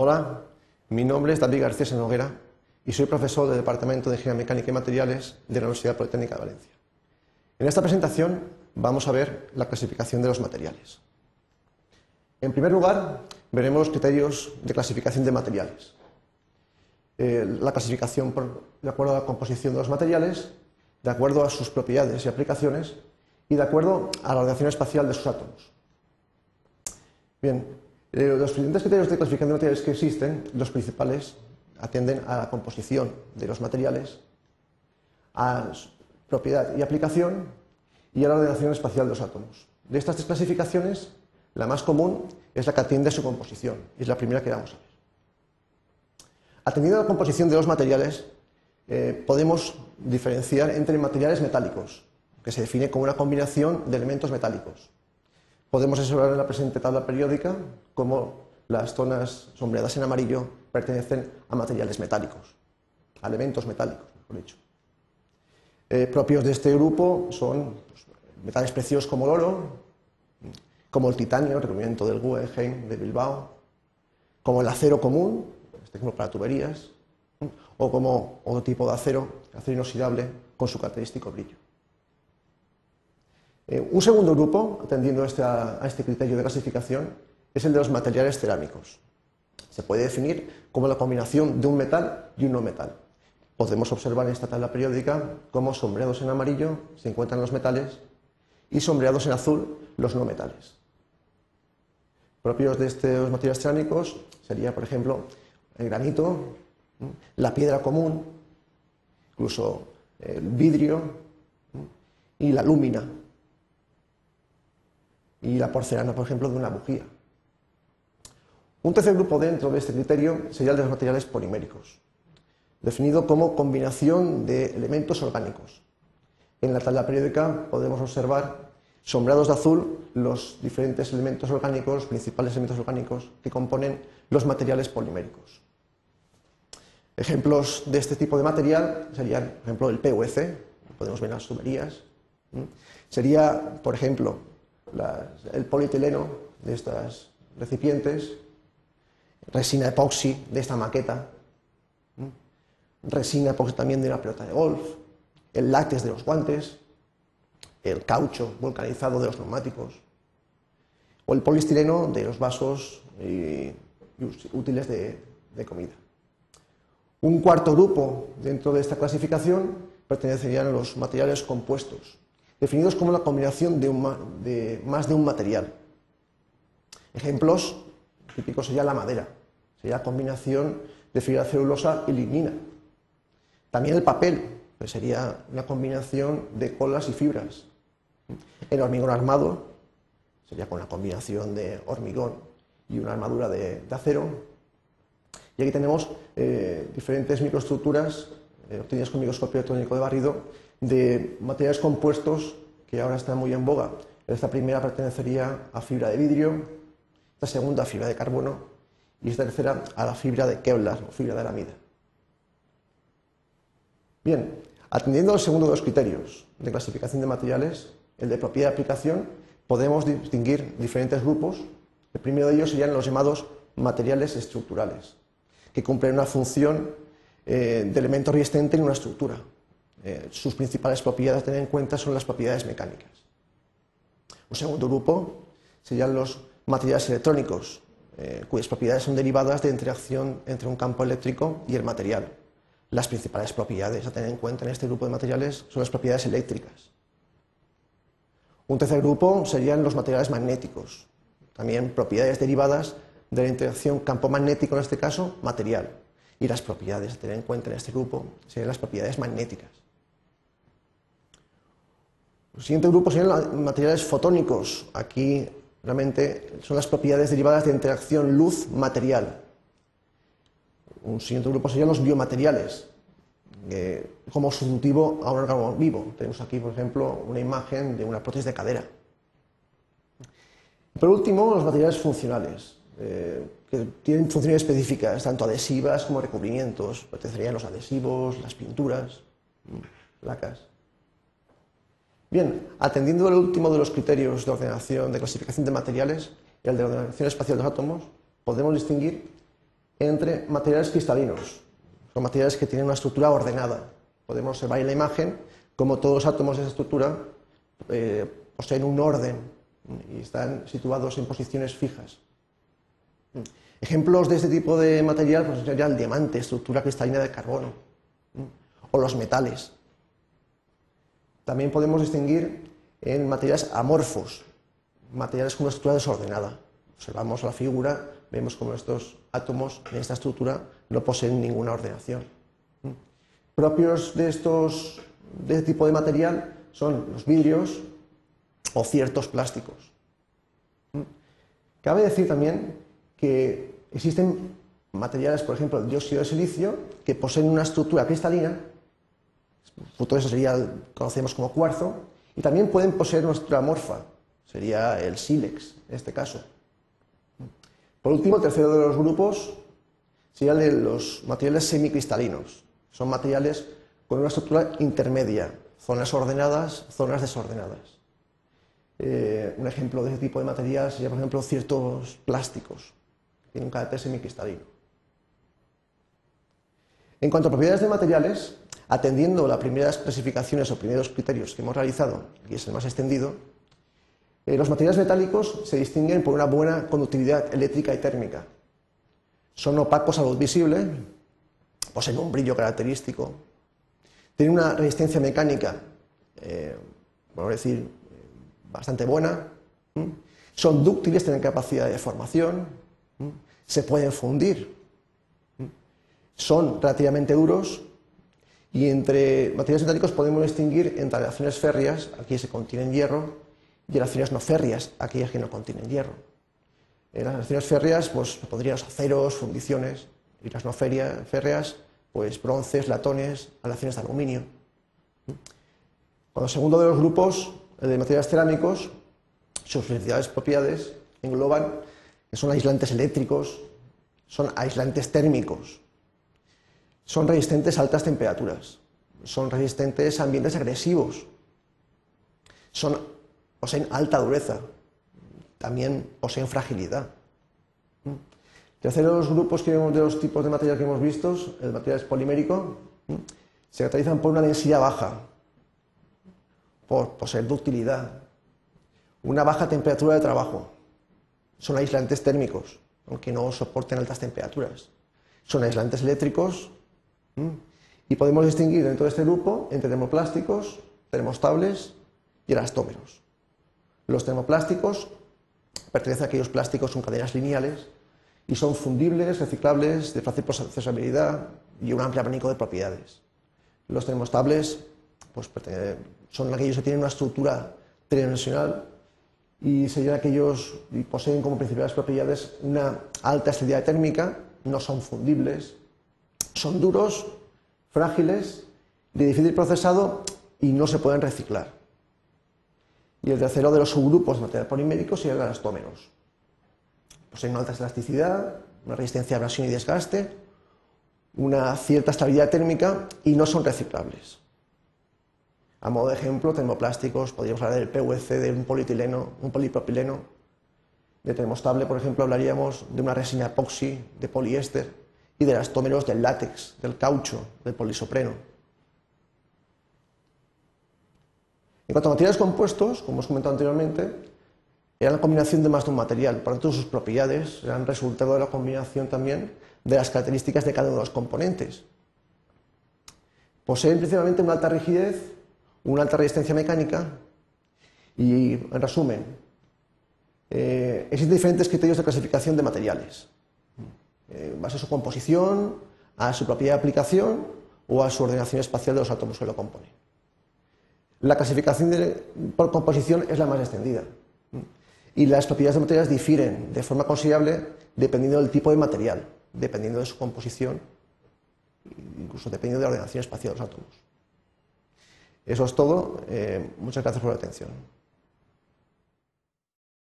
Hola, mi nombre es David García Noguera y soy profesor del Departamento de Ingeniería Mecánica y Materiales de la Universidad Politécnica de Valencia. En esta presentación vamos a ver la clasificación de los materiales. En primer lugar, veremos los criterios de clasificación de materiales. Eh, la clasificación de acuerdo a la composición de los materiales, de acuerdo a sus propiedades y aplicaciones y de acuerdo a la ordenación espacial de sus átomos. Bien, los diferentes criterios de clasificación de materiales que existen, los principales atienden a la composición de los materiales, a propiedad y aplicación y a la ordenación espacial de los átomos. De estas tres clasificaciones, la más común es la que atiende a su composición, y es la primera que vamos a ver. Atendiendo a la composición de los materiales, eh, podemos diferenciar entre materiales metálicos, que se define como una combinación de elementos metálicos. Podemos observar en la presente tabla periódica cómo las zonas sombreadas en amarillo pertenecen a materiales metálicos, a elementos metálicos, mejor dicho. Eh, propios de este grupo son pues, metales preciosos como el oro, como el titanio, el del Guggenheim de Bilbao, como el acero común, este ejemplo para tuberías, o como otro tipo de acero, acero inoxidable, con su característico brillo. Eh, un segundo grupo, atendiendo este, a este criterio de clasificación, es el de los materiales cerámicos. Se puede definir como la combinación de un metal y un no metal. Podemos observar en esta tabla periódica cómo sombreados en amarillo se encuentran los metales y sombreados en azul los no metales. Propios de estos materiales cerámicos sería, por ejemplo, el granito, la piedra común, incluso el vidrio y la lúmina y la porcelana, por ejemplo, de una bujía. Un tercer grupo dentro de este criterio sería el de los materiales poliméricos, definido como combinación de elementos orgánicos. En la tabla periódica podemos observar sombreados de azul los diferentes elementos orgánicos, los principales elementos orgánicos que componen los materiales poliméricos. Ejemplos de este tipo de material serían, por ejemplo, el PVC, podemos ver las tuberías. Sería, por ejemplo, el polietileno de estos recipientes, resina epoxi de esta maqueta, resina epoxi también de una pelota de golf, el látex de los guantes, el caucho vulcanizado de los neumáticos, o el poliestireno de los vasos útiles de, de comida. Un cuarto grupo dentro de esta clasificación pertenecerían a los materiales compuestos, definidos como la combinación de, más de un material. Ejemplos típicos sería la madera, sería la combinación de fibra celulosa y lignina. También el papel, pues sería una combinación de colas y fibras. El hormigón armado sería con la combinación de hormigón y una armadura de, acero. Y aquí tenemos eh, diferentes microestructuras eh, obtenidas con microscopio electrónico de barrido de materiales compuestos que ahora están muy en boga. Esta primera pertenecería a fibra de vidrio, esta segunda a fibra de carbono y esta tercera a la fibra de Kevlar o fibra de aramida. Bien, atendiendo al segundo de los criterios de clasificación de materiales, el de propiedad de aplicación, podemos distinguir diferentes grupos. El primero de ellos serían los llamados materiales estructurales, que cumplen una función eh, de elemento resistente en una estructura. Eh, sus principales propiedades a tener en cuenta son las propiedades mecánicas. Un segundo grupo serían los materiales electrónicos, eh, cuyas propiedades son derivadas de interacción entre un campo eléctrico y el material. Las principales propiedades a tener en cuenta en este grupo de materiales son las propiedades eléctricas. Un tercer grupo serían los materiales magnéticos, también propiedades derivadas de la interacción campo magnético, en este caso, material. Y las propiedades a tener en cuenta en este grupo serían las propiedades magnéticas. El siguiente grupo serían los materiales fotónicos. Aquí realmente son las propiedades derivadas de interacción luz-material. Un siguiente grupo serían los biomateriales, como sustitutivo a un órgano vivo. Tenemos aquí, por ejemplo, una imagen de una prótesis de cadera. Por último, los materiales funcionales, eh, que tienen funciones específicas, tanto adhesivas como recubrimientos. Pertenecerían los adhesivos, las pinturas, placas. Bien, atendiendo al último de los criterios de ordenación, de clasificación de materiales, y al de ordenación espacial de los átomos, podemos distinguir entre materiales cristalinos. Son materiales que tienen una estructura ordenada. Podemos observar en la imagen cómo todos los átomos de esa estructura eh, poseen un orden y están situados en posiciones fijas. Ejemplos de este tipo de material pues, sería el diamante, estructura cristalina de carbono, o los metales. También podemos distinguir en materiales amorfos, materiales con una estructura desordenada. Observamos la figura, vemos como estos átomos en esta estructura no poseen ninguna ordenación. Propios de, estos, de este tipo de material son los vidrios o ciertos plásticos. Cabe decir también que existen materiales, por ejemplo, el dióxido de silicio, que poseen una estructura cristalina, de eso sería, conocemos como cuarzo, y también pueden poseer una estructura amorfa, sería el sílex en este caso. Por último, el tercero de los grupos sería el de los materiales semicristalinos. Son materiales con una estructura intermedia, zonas ordenadas, zonas desordenadas. Eh, un ejemplo de ese tipo de material sería, por ejemplo, ciertos plásticos, que tienen un carácter semicristalino. En cuanto a propiedades de materiales, atendiendo las primeras clasificaciones o primeros criterios que hemos realizado, y es el más extendido, eh, los materiales metálicos se distinguen por una buena conductividad eléctrica y térmica. Son opacos a luz visible, poseen un brillo característico, tienen una resistencia mecánica, eh, decir, bastante buena, son dúctiles, tienen capacidad de deformación, se pueden fundir, son relativamente duros y entre materiales metálicos podemos distinguir entre aleaciones férreas, aquí se contienen hierro, y aleaciones no férreas, aquellas que no contienen hierro. En las aleaciones férreas pues, podrían ser aceros, fundiciones, y las no férreas, pues bronces, latones, aleaciones de aluminio. Cuando el segundo de los grupos de materiales cerámicos, sus propiedades engloban son aislantes eléctricos, son aislantes térmicos, son resistentes a altas temperaturas, son resistentes a ambientes agresivos, son, poseen alta dureza, también poseen fragilidad. Tercero de los grupos que de los tipos de material que hemos visto, el material es polimérico, se caracterizan por una densidad baja, por poseer ductilidad, una baja temperatura de trabajo, son aislantes térmicos, aunque no soporten altas temperaturas, son aislantes eléctricos, y podemos distinguir dentro de este grupo entre termoplásticos, termostables y elastómeros. Los termoplásticos pertenecen a aquellos plásticos con cadenas lineales y son fundibles, reciclables, de fácil procesabilidad y un amplio abanico de propiedades. Los termostables pues, son aquellos que tienen una estructura tridimensional y serían aquellos y poseen como principales propiedades una alta estabilidad térmica, no son fundibles, son duros, frágiles, de difícil procesado y no se pueden reciclar. Y el tercero de los subgrupos de material polimérico serían los elastómeros. Poseen una alta elasticidad, una resistencia a abrasión y desgaste, una cierta estabilidad térmica y no son reciclables. A modo de ejemplo, termoplásticos, podríamos hablar del PVC, de un polietileno, un polipropileno. De termostable, por ejemplo, hablaríamos de una resina epoxi, de poliéster y de elastómeros del látex, del caucho, del polisopreno. En cuanto a materiales compuestos, como hemos comentado anteriormente, eran la combinación de más de un material, por lo tanto sus propiedades eran resultado de la combinación también de las características de cada uno de los componentes. Poseen principalmente una alta rigidez, una alta resistencia mecánica y, en resumen, eh, existen diferentes criterios de clasificación de materiales en eh, base a su composición, a su propia aplicación o a su ordenación espacial de los átomos que lo componen. La clasificación por composición es la más extendida y las propiedades de materiales difieren de forma considerable dependiendo del tipo de material, dependiendo de su composición, incluso dependiendo de la ordenación espacial de los átomos. Eso es todo. Eh, muchas gracias por la atención.